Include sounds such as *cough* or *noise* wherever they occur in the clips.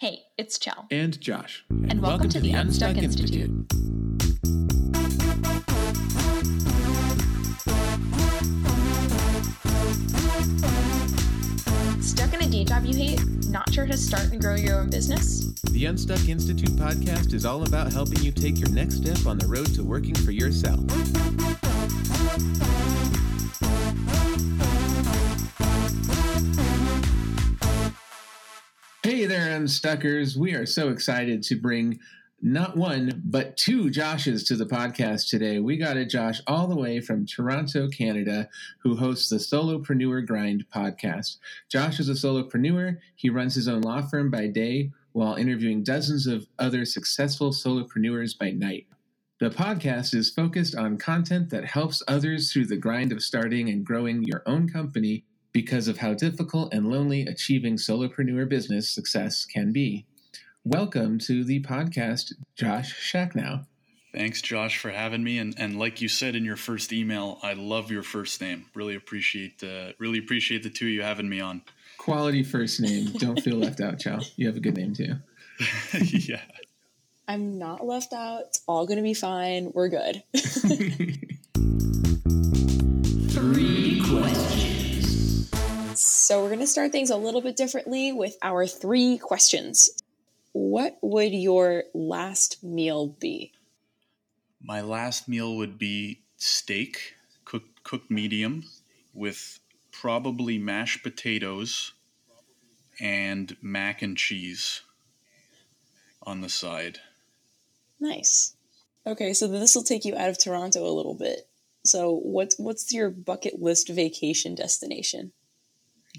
Hey, it's Chell. And Josh. And, welcome, to, the Unstuck, Institute. Stuck in a day job you hate? Not sure how to start and grow your own business? The Unstuck Institute podcast is all about helping you take your next step on the road to working for yourself. Unstuckers. We are so excited to bring not one, but two Joshes to the podcast today. We got a Josh all the way from Toronto, Canada, who hosts the Solopreneur Grind podcast. Josh is a solopreneur. He runs his own law firm by day while interviewing dozens of other successful solopreneurs by night. The podcast is focused on content that helps others through the grind of starting and growing your own company because of how difficult and lonely achieving solopreneur business success can be. Welcome to the podcast, Josh Schachnow. Thanks, Josh, for having me. And, and like you said in your first email, I love your first name. Really appreciate uh, really appreciate the two of you having me on. Quality first name. *laughs* Don't feel left out, Chow. You have a good name too. *laughs* yeah. I'm not left out. It's all going to be fine. We're good. *laughs* Three questions. So, we're going to start things a little bit differently with our three questions. What would your last meal be? My last meal would be steak, cooked cooked medium, with probably mashed potatoes and mac and cheese on the side. Nice. Okay, so this will take you out of Toronto a little bit. So, what's what's your bucket list vacation destination?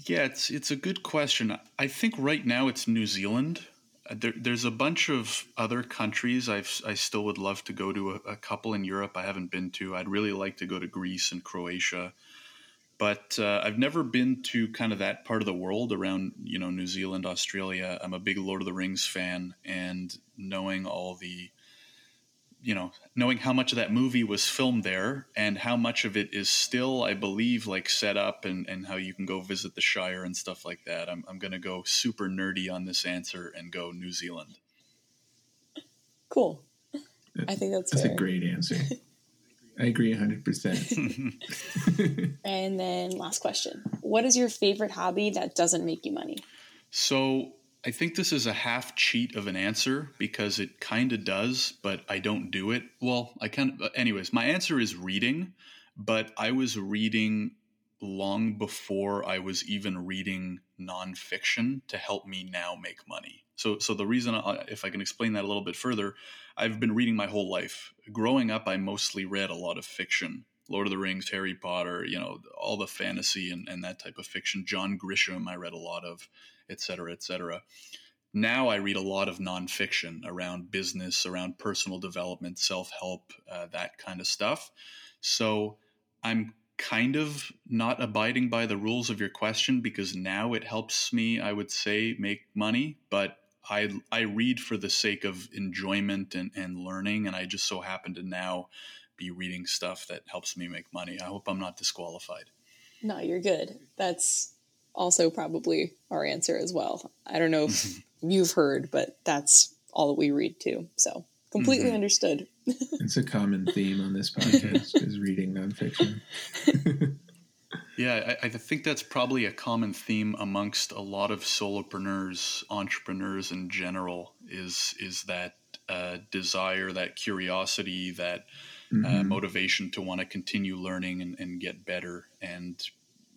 Yeah, it's it's a good question. I think right now it's New Zealand. Uh, There, there's a bunch of other countries I've I still would love to go to. A, a couple in Europe I haven't been to. I'd really like to go to Greece and Croatia, but uh, I've never been to kind of that part of the world around you know New Zealand, Australia. I'm a big Lord of the Rings fan, and knowing all the you know, knowing how much of that movie was filmed there and how much of it is still, I believe, like set up and, and how you can go visit the Shire and stuff like that. I'm, I'm going to go super nerdy on this answer and go New Zealand. Cool. I think that's That's fair. a great answer. *laughs* I agree 100%. *laughs* And then last question. What is your favorite hobby that doesn't make you money? So I think this is a half cheat of an answer because it kind of does, but I don't do it. Well, I kind of, anyways, my answer is reading, but I was reading long before I was even reading nonfiction to help me now make money. So, so the reason, I, if I can explain that a little bit further, I've been reading my whole life. Growing up, I mostly read a lot of fiction. Lord of the Rings, Harry Potter, you know, all the fantasy and, and that type of fiction. John Grisham, I read a lot of, et cetera, et cetera. Now I read a lot of nonfiction around business, around personal development, self help, uh, that kind of stuff. So I'm kind of not abiding by the rules of your question because now it helps me, I would say, make money. But I I read for the sake of enjoyment and, and learning, and I just so happen to now be reading stuff that helps me make money. I hope I'm not disqualified. No, you're good. That's also probably our answer as well. I don't know if *laughs* you've heard, but that's all that we read too. So completely Mhm. understood. *laughs* it's a common theme on this podcast is reading nonfiction. *laughs* Yeah, I, I think that's probably a common theme amongst a lot of solopreneurs, entrepreneurs in general. Is is that uh, desire, that curiosity, that uh, Mhm. motivation to want to continue learning and, and get better. And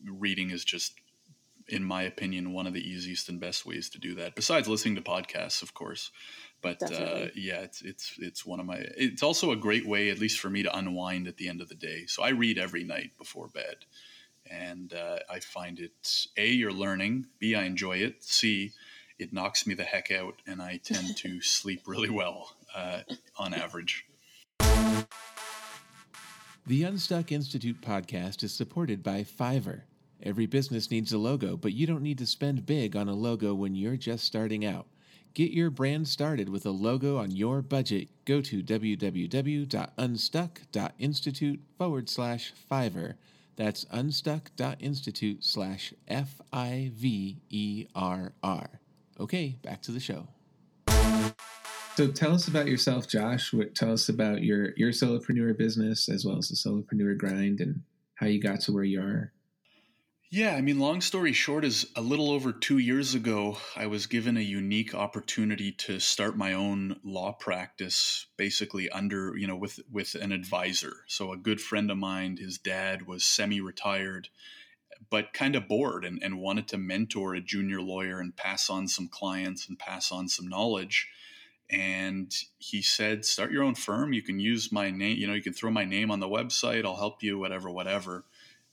reading is just, in my opinion, one of the easiest and best ways to do that. Besides listening to podcasts, of course. But uh, yeah, it's it's it's one of my. It's also a great way, at least for me, to unwind at the end of the day. So I read every night before bed, and uh, I find it a you're learning, b I enjoy it, c it knocks me the heck out, and I tend to *laughs* sleep really well uh, on average. The Unstuck Institute podcast is supported by Fiverr. Every business needs a logo, but you don't need to spend big on a logo when you're just starting out. Get your brand started with a logo on your budget. Go to www.unstuck.institute forward slash Fiverr. That's unstuck.institute slash F I V E R R. Okay, back to the show. So tell us about yourself, Josh. What, tell us about your your solopreneur business as well as the solopreneur grind and how you got to where you are. Yeah, I mean, long story short is a little over two years ago, I was given a unique opportunity to start my own law practice, basically under, you know, with with an advisor. So a good friend of mine, his dad was semi-retired, but kind of bored and, and wanted to mentor a junior lawyer and pass on some clients and pass on some knowledge. And he said start your own firm. You can use my name you know you can throw my name on the website. I'll help you whatever whatever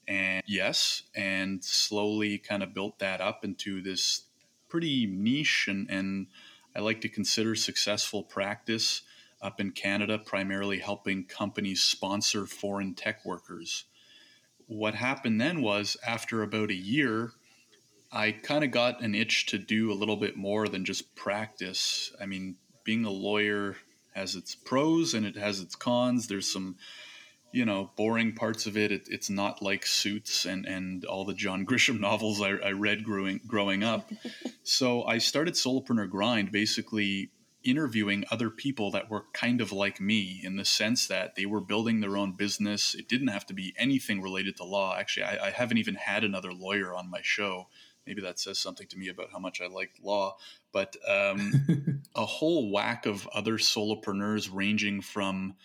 and yes and slowly kind of built that up into this pretty niche and, and i like to consider successful practice up in canada primarily helping companies sponsor foreign tech workers what happened then was after about a year i kind of got an itch to do a little bit more than just practice i mean being a lawyer has its pros and it has its cons. There's some, you know, boring parts of it. it it's not like Suits and and all the John *laughs* Grisham novels I, I read growing growing up. *laughs* so I started Solopreneur Grind basically interviewing other people that were kind of like me in the sense that they were building their own business. It didn't have to be anything related to law. Actually, I, I haven't even had another lawyer on my show maybe that says something to me about how much I like law, but um, *laughs* a whole whack of other solopreneurs ranging from,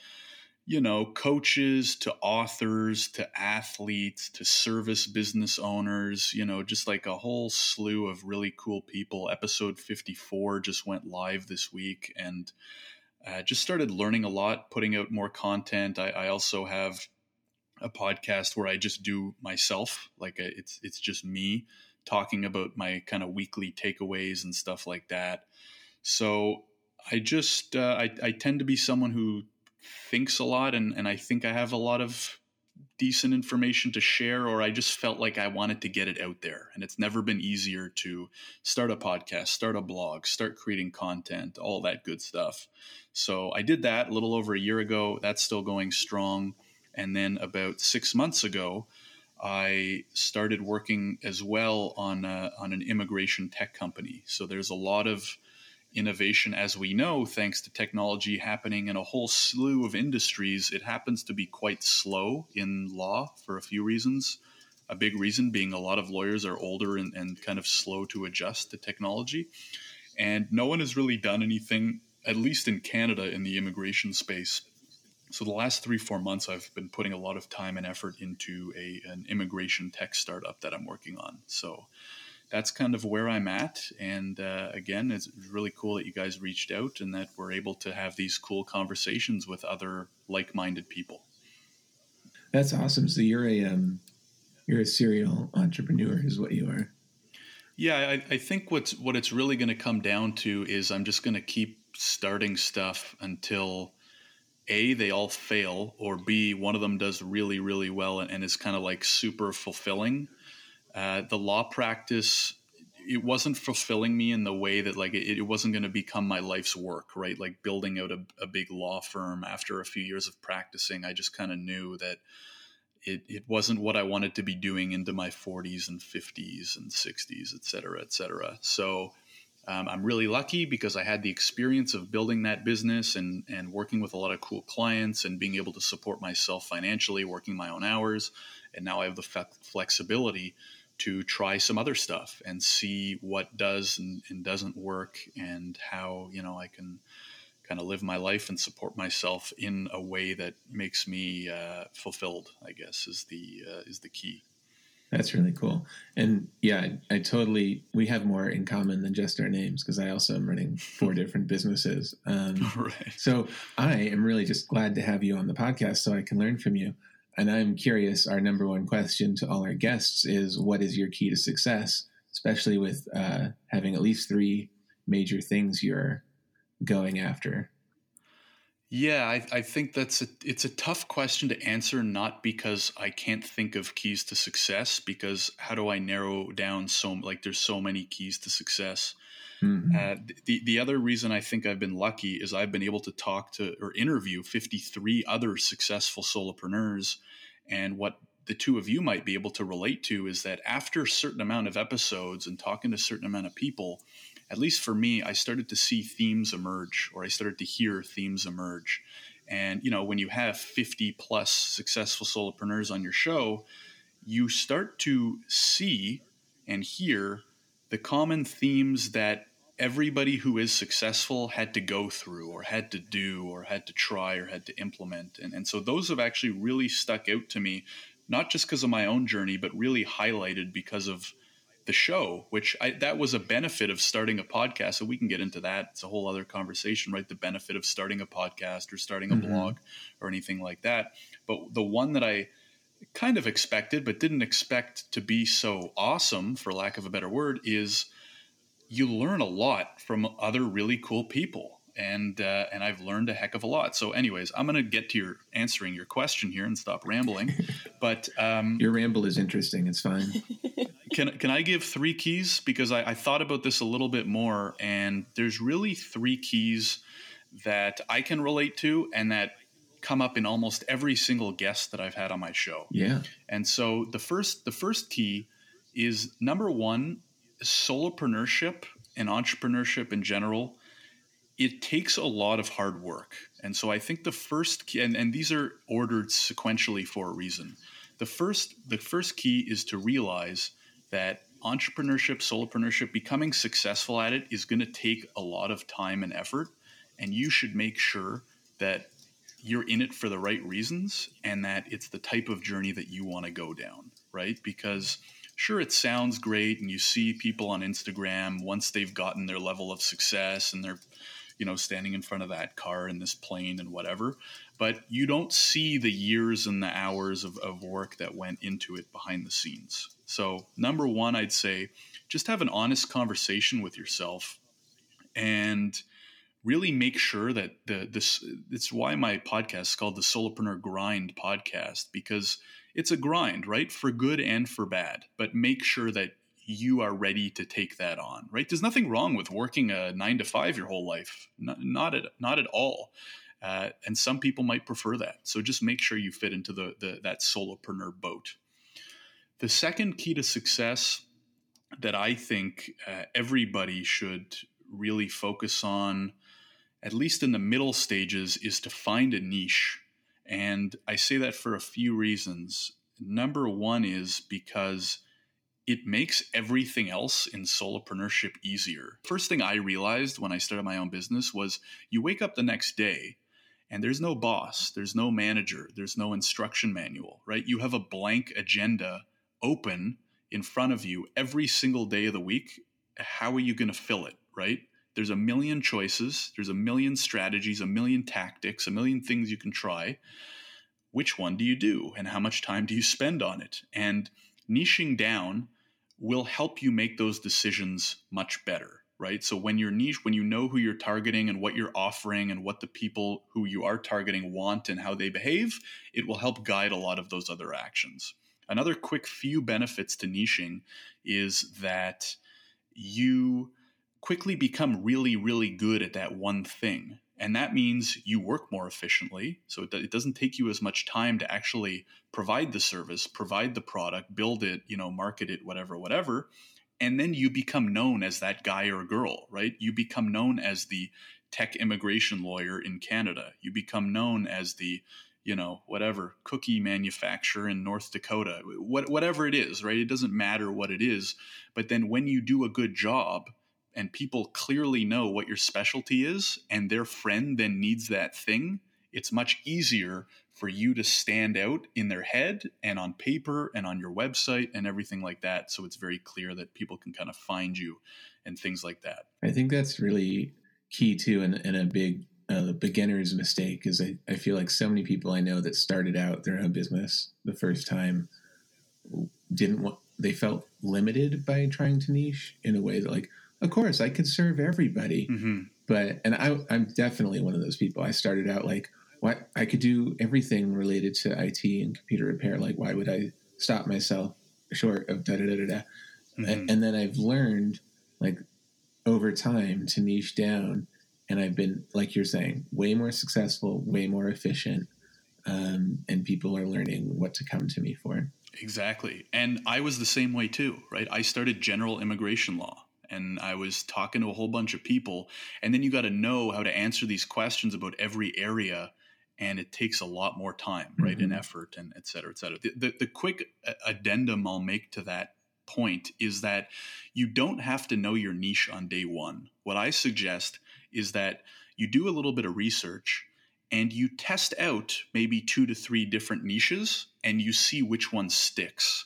you know, coaches to authors to athletes to service business owners, you know, just like a whole slew of really cool people. Episode 54 just went live this week and uh, just started learning a lot, putting out more content. I, I also have a podcast where I just do myself, like uh, it's it's just me talking about my kind of weekly takeaways and stuff like that. So I just uh, I, I tend to be someone who thinks a lot, and and I think I have a lot of decent information to share, or I just felt like I wanted to get it out there. And it's never been easier to start a podcast, start a blog, start creating content, all that good stuff. So I did that a little over a year ago. That's still going strong. And then about six months ago, I started working as well on a, on an immigration tech company. So there's a lot of innovation, as we know, thanks to technology happening in a whole slew of industries. It happens to be quite slow in law for a few reasons. A big reason being a lot of lawyers are older and, and kind of slow to adjust to technology. And no one has really done anything, at least in Canada, in the immigration space so the last three four months i've been putting a lot of time and effort into a an immigration tech startup that i'm working on so that's kind of where i'm at. And uh, again it's really cool that you guys reached out and that we're able to have these cool conversations with other like-minded people. That's awesome. So you're a um, you're a serial entrepreneur is what you are. Yeah I, I think what's what it's really going to come down to is i'm just going to keep starting stuff until a they all fail or b one of them does really really well and, and is kind of like super fulfilling uh, the law practice it wasn't fulfilling me in the way that like it, it wasn't going to become my life's work right like building out a, a, big law firm after a few years of practicing i just kind of knew that it, it wasn't what i wanted to be doing into my 40s and 50s and 60s et cetera et cetera so um, I'm really lucky because I had the experience of building that business and, and working with a lot of cool clients and being able to support myself financially, working my own hours. And now I have the fe- flexibility to try some other stuff and see what does and, and, doesn't work and how, you know, I can kind of live my life and support myself in a way that makes me uh, fulfilled, I guess is the, uh, is the key. That's really cool. And yeah, I, I, totally, we have more in common than just our names because I also am running four *laughs* different businesses. Um, right. So I am really just glad to have you on the podcast so I can learn from you. And I'm curious, our number one question to all our guests is what is your key to success, especially with uh, having at least three major things you're going after? Yeah, I, I, think that's a, it's a tough question to answer, not because I can't think of keys to success, because how do I narrow down so like there's so many keys to success. Mm-hmm. Uh, the the other reason I think I've been lucky is I've been able to talk to or interview 53 other successful solopreneurs, and what the two of you might be able to relate to is that after a certain amount of episodes and talking to a certain amount of people, at least for me, I started to see themes emerge or I started to hear themes emerge. And, you know, when you have 50 plus successful solopreneurs on your show, you start to see and hear the common themes that everybody who is successful had to go through or had to do or had to try or had to implement. And, and so those have actually really stuck out to me, not just because of my own journey, but really highlighted because of the show, which I, that was a benefit of starting a podcast. So we can get into that. It's a whole other conversation, right? The benefit of starting a podcast or starting a mm-hmm. blog or anything like that. But the one that I kind of expected, but didn't expect to be so awesome, for lack of a better word, is you learn a lot from other really cool people. And uh, and I've learned a heck of a lot. So, anyways, I'm going to get to your answering your question here and stop rambling. *laughs* But um, your ramble is interesting. It's fine. *laughs* can can I give three keys because I, I thought about this a little bit more, and there's really three keys that I can relate to, and that come up in almost every single guest that I've had on my show. Yeah. And so the first the first key is number one solopreneurship and entrepreneurship in general, it takes a lot of hard work. And so I think the first key, and, and these are ordered sequentially for a reason. The first, the first key is to realize that entrepreneurship, solopreneurship, becoming successful at it is going to take a lot of time and effort. And you should make sure that you're in it for the right reasons and that it's the type of journey that you want to go down, right? Because sure it sounds great and you see people on Instagram once they've gotten their level of success and they're you know standing in front of that car and this plane and whatever but you don't see the years and the hours of, of work that went into it behind the scenes so number one i'd say just have an honest conversation with yourself and really make sure that the this it's why my podcast is called the solopreneur grind podcast because it's a grind, right? For good and for bad. But make sure that you are ready to take that on, right? There's nothing wrong with working a nine to five your whole life, not, not at not at all. Uh, and some people might prefer that. So just make sure you fit into the, the that solopreneur boat. The second key to success that I think uh, everybody should really focus on, at least in the middle stages, is to find a niche and I say that for a few reasons. Number one is because it makes everything else in solopreneurship easier. First thing I realized when I started my own business was you wake up the next day and there's no boss, there's no manager, there's no instruction manual, right? You have a blank agenda open in front of you every single day of the week. How are you going to fill it, right? There's a million choices, there's a million strategies, a million tactics, a million things you can try. Which one do you do and how much time do you spend on it? And niching down will help you make those decisions much better, right? So when you're niche, when you know who you're targeting and what you're offering and what the people who you are targeting want and how they behave, it will help guide a lot of those other actions. Another quick few benefits to niching is that you quickly become really, really good at that one thing. And that means you work more efficiently. So it, it, doesn't take you as much time to actually provide the service, provide the product, build it, you know, market it, whatever, whatever. And then you become known as that guy or girl, right? You become known as the tech immigration lawyer in Canada. You become known as the, you know, whatever cookie manufacturer in North Dakota, what, whatever it is, right? It doesn't matter what it is. But then when you do a good job, and people clearly know what your specialty is and their friend then needs that thing, it's much easier for you to stand out in their head and on paper and on your website and everything like that. So it's very clear that people can kind of find you and things like that. I think that's really key too, and, and a big uh, beginner's mistake is I, I feel like so many people I know that started out their own business the first time didn't want, they felt limited by trying to niche in a way that like, of course I could serve everybody. Mm-hmm. But and I, I'm definitely one of those people. I started out like, what I could do everything related to IT and computer repair. Like, why would I stop myself short of da da da da da? Mm-hmm. And, and then I've learned like over time to niche down, and I've been like you're saying, way more successful, way more efficient, um, and people are learning what to come to me for. Exactly. And I was the same way too, right? I started general immigration law and I was talking to a whole bunch of people. And then you got to know how to answer these questions about every area. And it takes a lot more time, right? Mm-hmm. And effort and et cetera, et cetera. The, the, the quick addendum I'll make to that point is that you don't have to know your niche on day one. What I suggest is that you do a little bit of research and you test out maybe two to three different niches and you see which one sticks.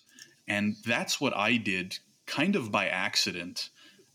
And that's what I did kind of by accident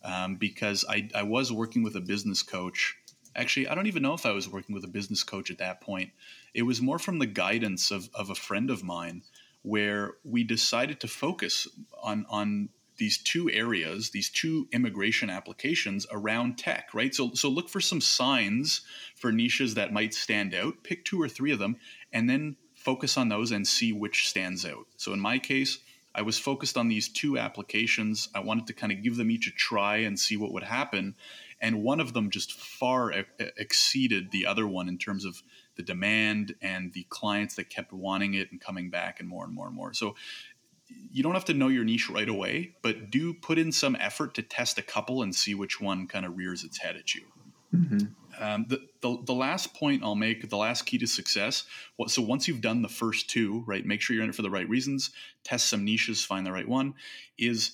um, because I, I was working with a business coach. Actually, I don't even know if I was working with a business coach at that point. It was more from the guidance of, of a friend of mine where we decided to focus on, on these two areas, these two immigration applications around tech, right? So, so look for some signs for niches that might stand out. Pick two or three of them, and then focus on those and see which stands out. So, in my case, I was focused on these two applications. I wanted to kind of give them each a try and see what would happen. And one of them just far exceeded the other one in terms of the demand and the clients that kept wanting it and coming back and more and more and more. So you don't have to know your niche right away, but do put in some effort to test a couple and see which one kind of rears its head at you. Mm-hmm. Um, the, the, the last point I'll make, the last key to success. So once you've done the first two, right, make sure you're in it for the right reasons. Test some niches, find the right one. Is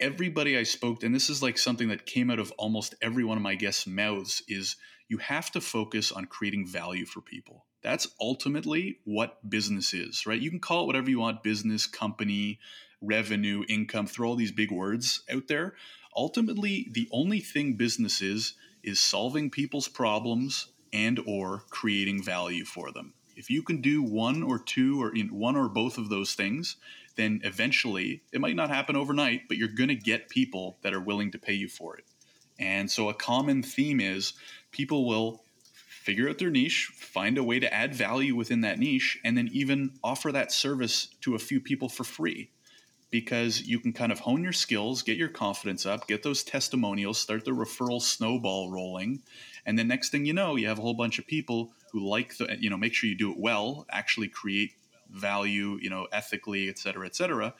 everybody I spoke to, and this is like something that came out of almost every one of my guests' mouths, is you have to focus on creating value for people. That's ultimately what business is, right? You can call it whatever you want business, company, revenue, income, throw all these big words out there. Ultimately, the only thing business is is solving people's problems and or creating value for them. If you can do one or two or in one or both of those things, then eventually it might not happen overnight, but you're going to get people that are willing to pay you for it. And so a common theme is people will figure out their niche, find a way to add value within that niche, and then even offer that service to a few people for free because you can kind of hone your skills, get your confidence up, get those testimonials, start the referral snowball rolling. And then next thing you know, you have a whole bunch of people who like the, you know, make sure you do it well, actually create value, you know, ethically, et cetera, et cetera.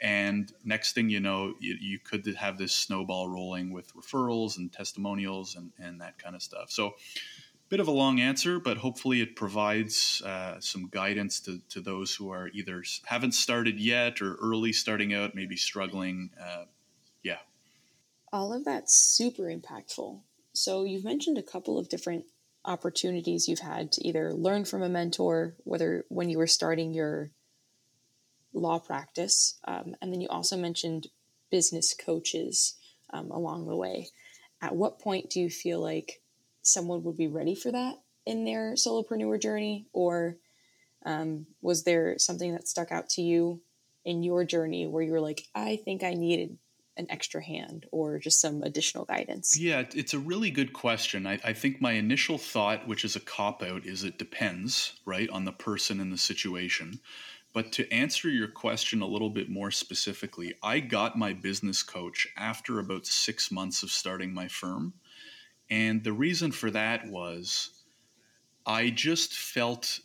And next thing you know, you, you could have this snowball rolling with referrals and testimonials and, and that kind of stuff. So, bit of a long answer, but hopefully it provides uh, some guidance to, to those who are either haven't started yet or early starting out, maybe struggling. Uh, yeah. All of that's super impactful. So you've mentioned a couple of different opportunities you've had to either learn from a mentor, whether when you were starting your law practice, um, and then you also mentioned business coaches um, along the way. At what point do you feel like someone would be ready for that in their solopreneur journey, or um, was there something that stuck out to you in your journey where you were like, I think I needed an extra hand or just some additional guidance? Yeah, it's a really good question. I, I think my initial thought, which is a cop out, is it depends, right, on the person and the situation. But to answer your question a little bit more specifically, I got my business coach after about six months of starting my firm. And the reason for that was I just felt,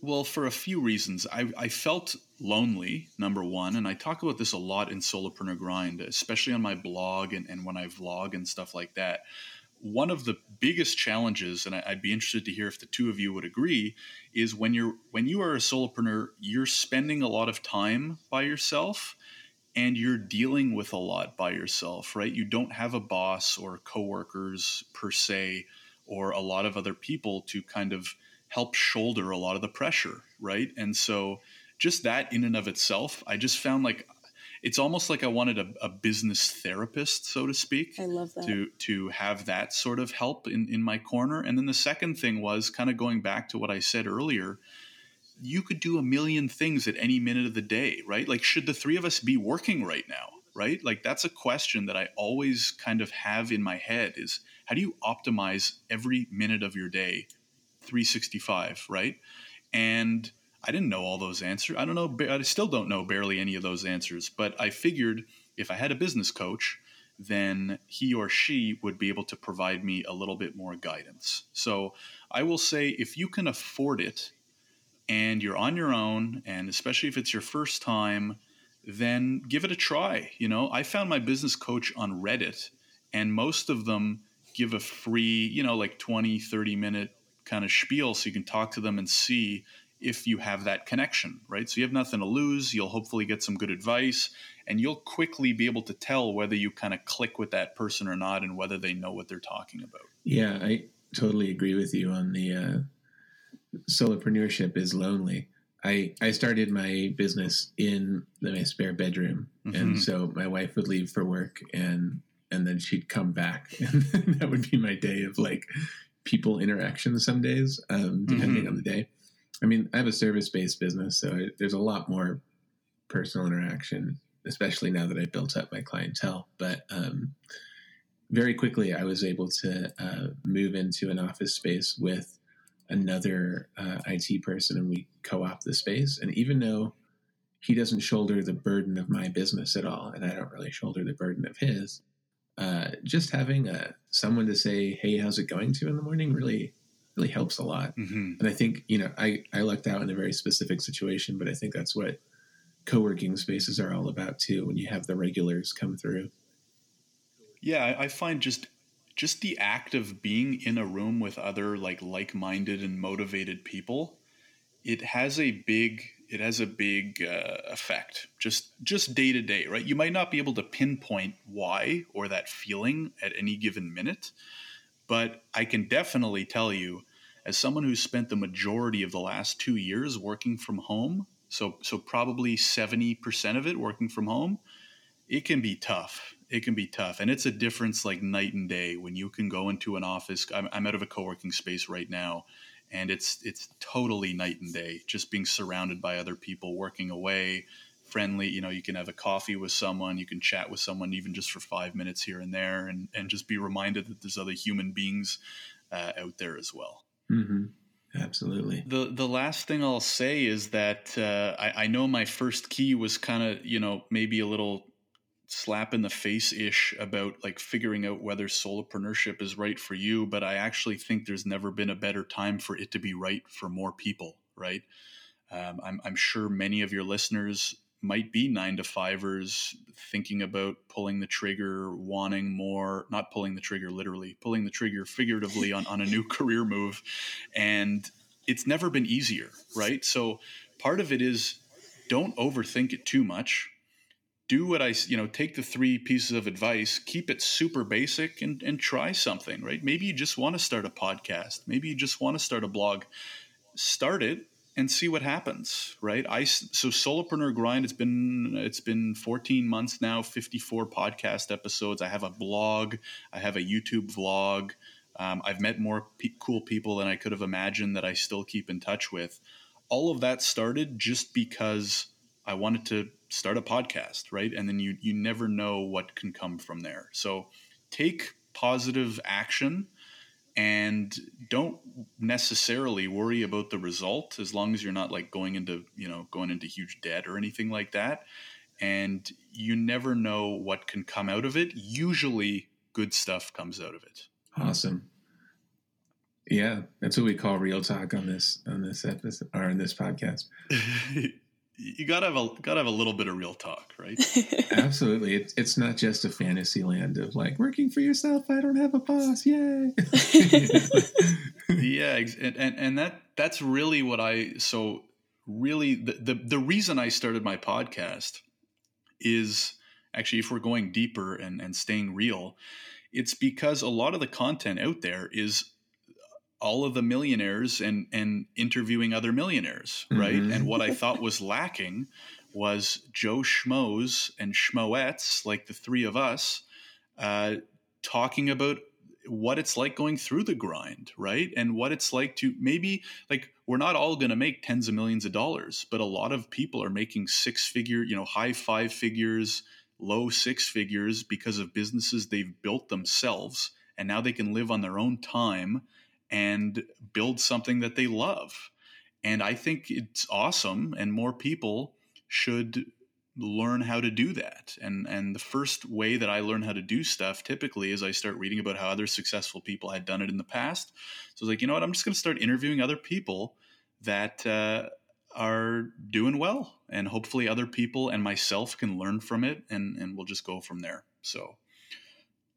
well, for a few reasons. I, I felt lonely, number one. And I talk about this a lot in Solopreneur Grind, especially on my blog and, and when I vlog and stuff like that. One of the biggest challenges, and I'd be interested to hear if the two of you would agree, is when you're when you are a solopreneur, you're spending a lot of time by yourself and you're dealing with a lot by yourself, right? You don't have a boss or coworkers per se, or a lot of other people to kind of help shoulder a lot of the pressure, right? And so, just that in and of itself, I just found like it's almost like I wanted a, a business therapist, so to speak. I love that. To to have that sort of help in, in my corner. And then the second thing was kind of going back to what I said earlier you could do a million things at any minute of the day, right? Like, should the three of us be working right now? Right? Like, that's a question that I always kind of have in my head is how do you optimize every minute of your day 365, right? And I didn't know all those answers. I don't know, I still don't know barely any of those answers, but I figured if I had a business coach, then he or she would be able to provide me a little bit more guidance. So I will say if you can afford it, and you're on your own, and especially if it's your first time, then give it a try. You know, I found my business coach on Reddit, and most of them give a free, you know, like 20, 30 minute kind of spiel so you can talk to them and see if you have that connection, right? So you have nothing to lose. You'll hopefully get some good advice and you'll quickly be able to tell whether you kind of click with that person or not and whether they know what they're talking about. Yeah, I totally agree with you on the uh, solopreneurship is lonely. I, I started my business in my spare bedroom. Mm-hmm. And so my wife would leave for work and and then she'd come back *laughs* and that would be my day of like people interaction some days um, depending mm-hmm. on the day i mean i have a service-based business so I, there's a lot more personal interaction especially now that I've built up my clientele but um, very quickly i was able to uh, move into an office space with another uh, it person and we co-op the space and even though he doesn't shoulder the burden of my business at all and i don't really shoulder the burden of his uh, just having a, uh, someone to say, "Hey, how's it going?" to in the morning really really helps a lot. Mm-hmm. And I think you know I I lucked out in a very specific situation, but I think that's what co-working spaces are all about too. When you have the regulars come through. Yeah, I find just just the act of being in a room with other like like-minded and motivated people, it has a big it has a big uh, effect. Just just day to day right? You might not be able to pinpoint why or that feeling at any given minute but i can definitely tell you as someone who spent the majority of the last 2 years working from home so so probably 70% of it working from home it can be tough it can be tough and it's a difference like night and day when you can go into an office. I'm, I'm out of a co-working space right now and it's it's totally night and day just being surrounded by other people working away friendly you know you can have a coffee with someone you can chat with someone even just for five minutes here and there and and just be reminded that there's other human beings uh, out there as well. Mm-hmm. absolutely. The the last thing i'll say is that uh, I, I know my first key was kind of you know maybe a little slap in the face ish about like figuring out whether solopreneurship is right for you, but I actually think there's never been a better time for it to be right for more people, right? Um, I'm, I'm sure many of your listeners might be nine to fivers thinking about pulling the trigger, wanting more, not pulling the trigger literally, pulling the trigger figuratively on, on a new *laughs* career move. And it's never been easier, right? So part of it is don't overthink it too much do what I, you know, take the three pieces of advice, keep it super basic and, and try something, right? Maybe you just want to start a podcast. Maybe you just want to start a blog. Start it and see what happens, right? I, so Solopreneur Grind, it's been, it's been 14 months now, 54 podcast episodes. I have a blog. I have a YouTube vlog. Um, I've met more cool people than I could have imagined that I still keep in touch with. All of that started just because I wanted to start a podcast, right? And then you you never know what can come from there. So take positive action and don't necessarily worry about the result as long as you're not like going into, you know, going into huge debt or anything like that. And you never know what can come out of it. Usually good stuff comes out of it. Awesome. Yeah, that's what we call real talk on this on this episode or in this podcast. *laughs* you gotta have a gotta have a little bit of real talk, right? *laughs* Absolutely. It's it's not just a fantasy land of like working for yourself. I don't have a boss. Yay! *laughs* *laughs* yeah, and, and and that that's really what I so really the, the the reason I started my podcast is actually if we're going deeper and and staying real, it's because a lot of the content out there is all of the millionaires and and interviewing other millionaires, right? Mm-hmm. And what I thought was lacking was Joe Schmoes and Schmoettes, like the three of us, uh, talking about what it's like going through the grind, right? And what it's like to maybe like we're not all going to make tens of millions of dollars, but a lot of people are making six figure, you know, high five figures, low six figures because of businesses they've built themselves and now they can live on their own time and build something that they love. And I think it's awesome, and more people should learn how to do that. And and the first way that I learn how to do stuff typically is I start reading about how other successful people had done it in the past. So I was like, you know what, I'm just going to start interviewing other people that uh, are doing well, and hopefully other people and myself can learn from it, and and we'll just go from there. So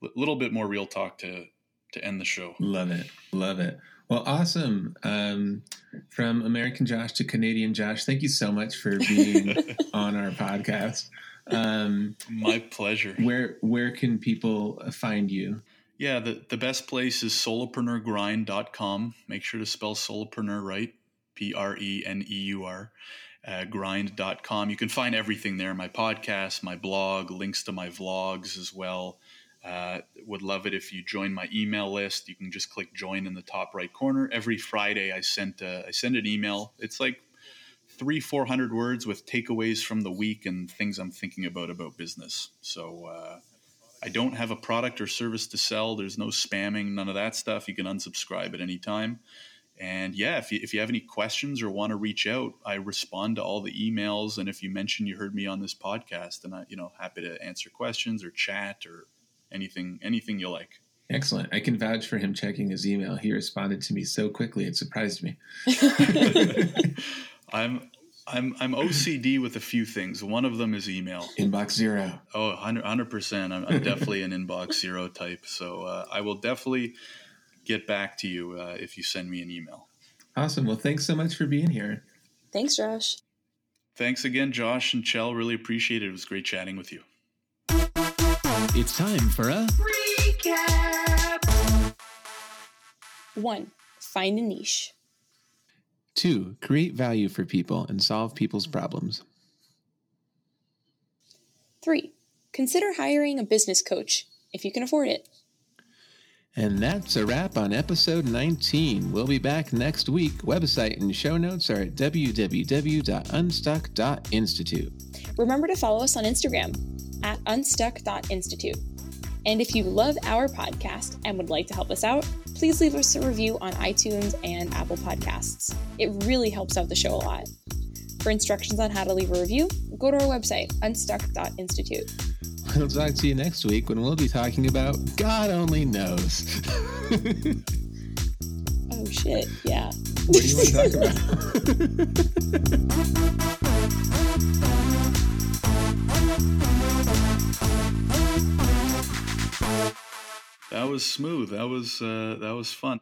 A little bit more real talk to to end the show. Love it. Love it. Well, awesome. Um, from American Josh to Canadian Josh, thank you so much for being *laughs* on our podcast. Um, My pleasure. where where can people find you? Yeah, the, the best place is solopreneurgrind.com. Make sure to spell solopreneur right P R E N E U R. Uh, grind.com. You can find everything there my podcast, my blog, links to my vlogs as well. Uh, would love it if you join my email list. You can just click join in the top right corner. Every Friday, I sent a, I send an email. It's like three, four hundred words with takeaways from the week and things I'm thinking about about business. So uh, I don't have a product or service to sell. There's no spamming, none of that stuff. You can unsubscribe at any time. And yeah, if you, if you have any questions or want to reach out, I respond to all the emails. And if you mention you heard me on this podcast, then I, you know, happy to answer questions or chat or anything, anything you like. Excellent. I can vouch for him checking his email. He responded to me so quickly it surprised me. *laughs* I'm, I'm, I'm OCD with a few things. One of them is email. Inbox zero. Oh, 100 percent. I'm, I'm definitely an inbox *laughs* zero type. So uh, I will definitely get back to you uh, if you send me an email. Awesome. Well, thanks so much for being here. Thanks, Josh. Thanks again, Josh and Chell. Really appreciate it. It was great chatting with you. It's time for a recap. One, find a niche. two. Create value for people and solve people's problems. Three, consider hiring a business coach if you can afford it. And that's a wrap on episode 19. We'll be back next week. Website and show notes are at www.unstuck.institute. Remember to follow us on Instagram at unstuck.institute. And if you love our podcast and would like to help us out, please leave us a review on iTunes and Apple Podcasts. It really helps out the show a lot. For instructions on how to leave a review, go to our website, unstuck.institute. We'll talk to you next week when we'll be talking about God only knows. *laughs* Oh shit, yeah. what do you want to talk about? That was smooth. That was uh, that was fun.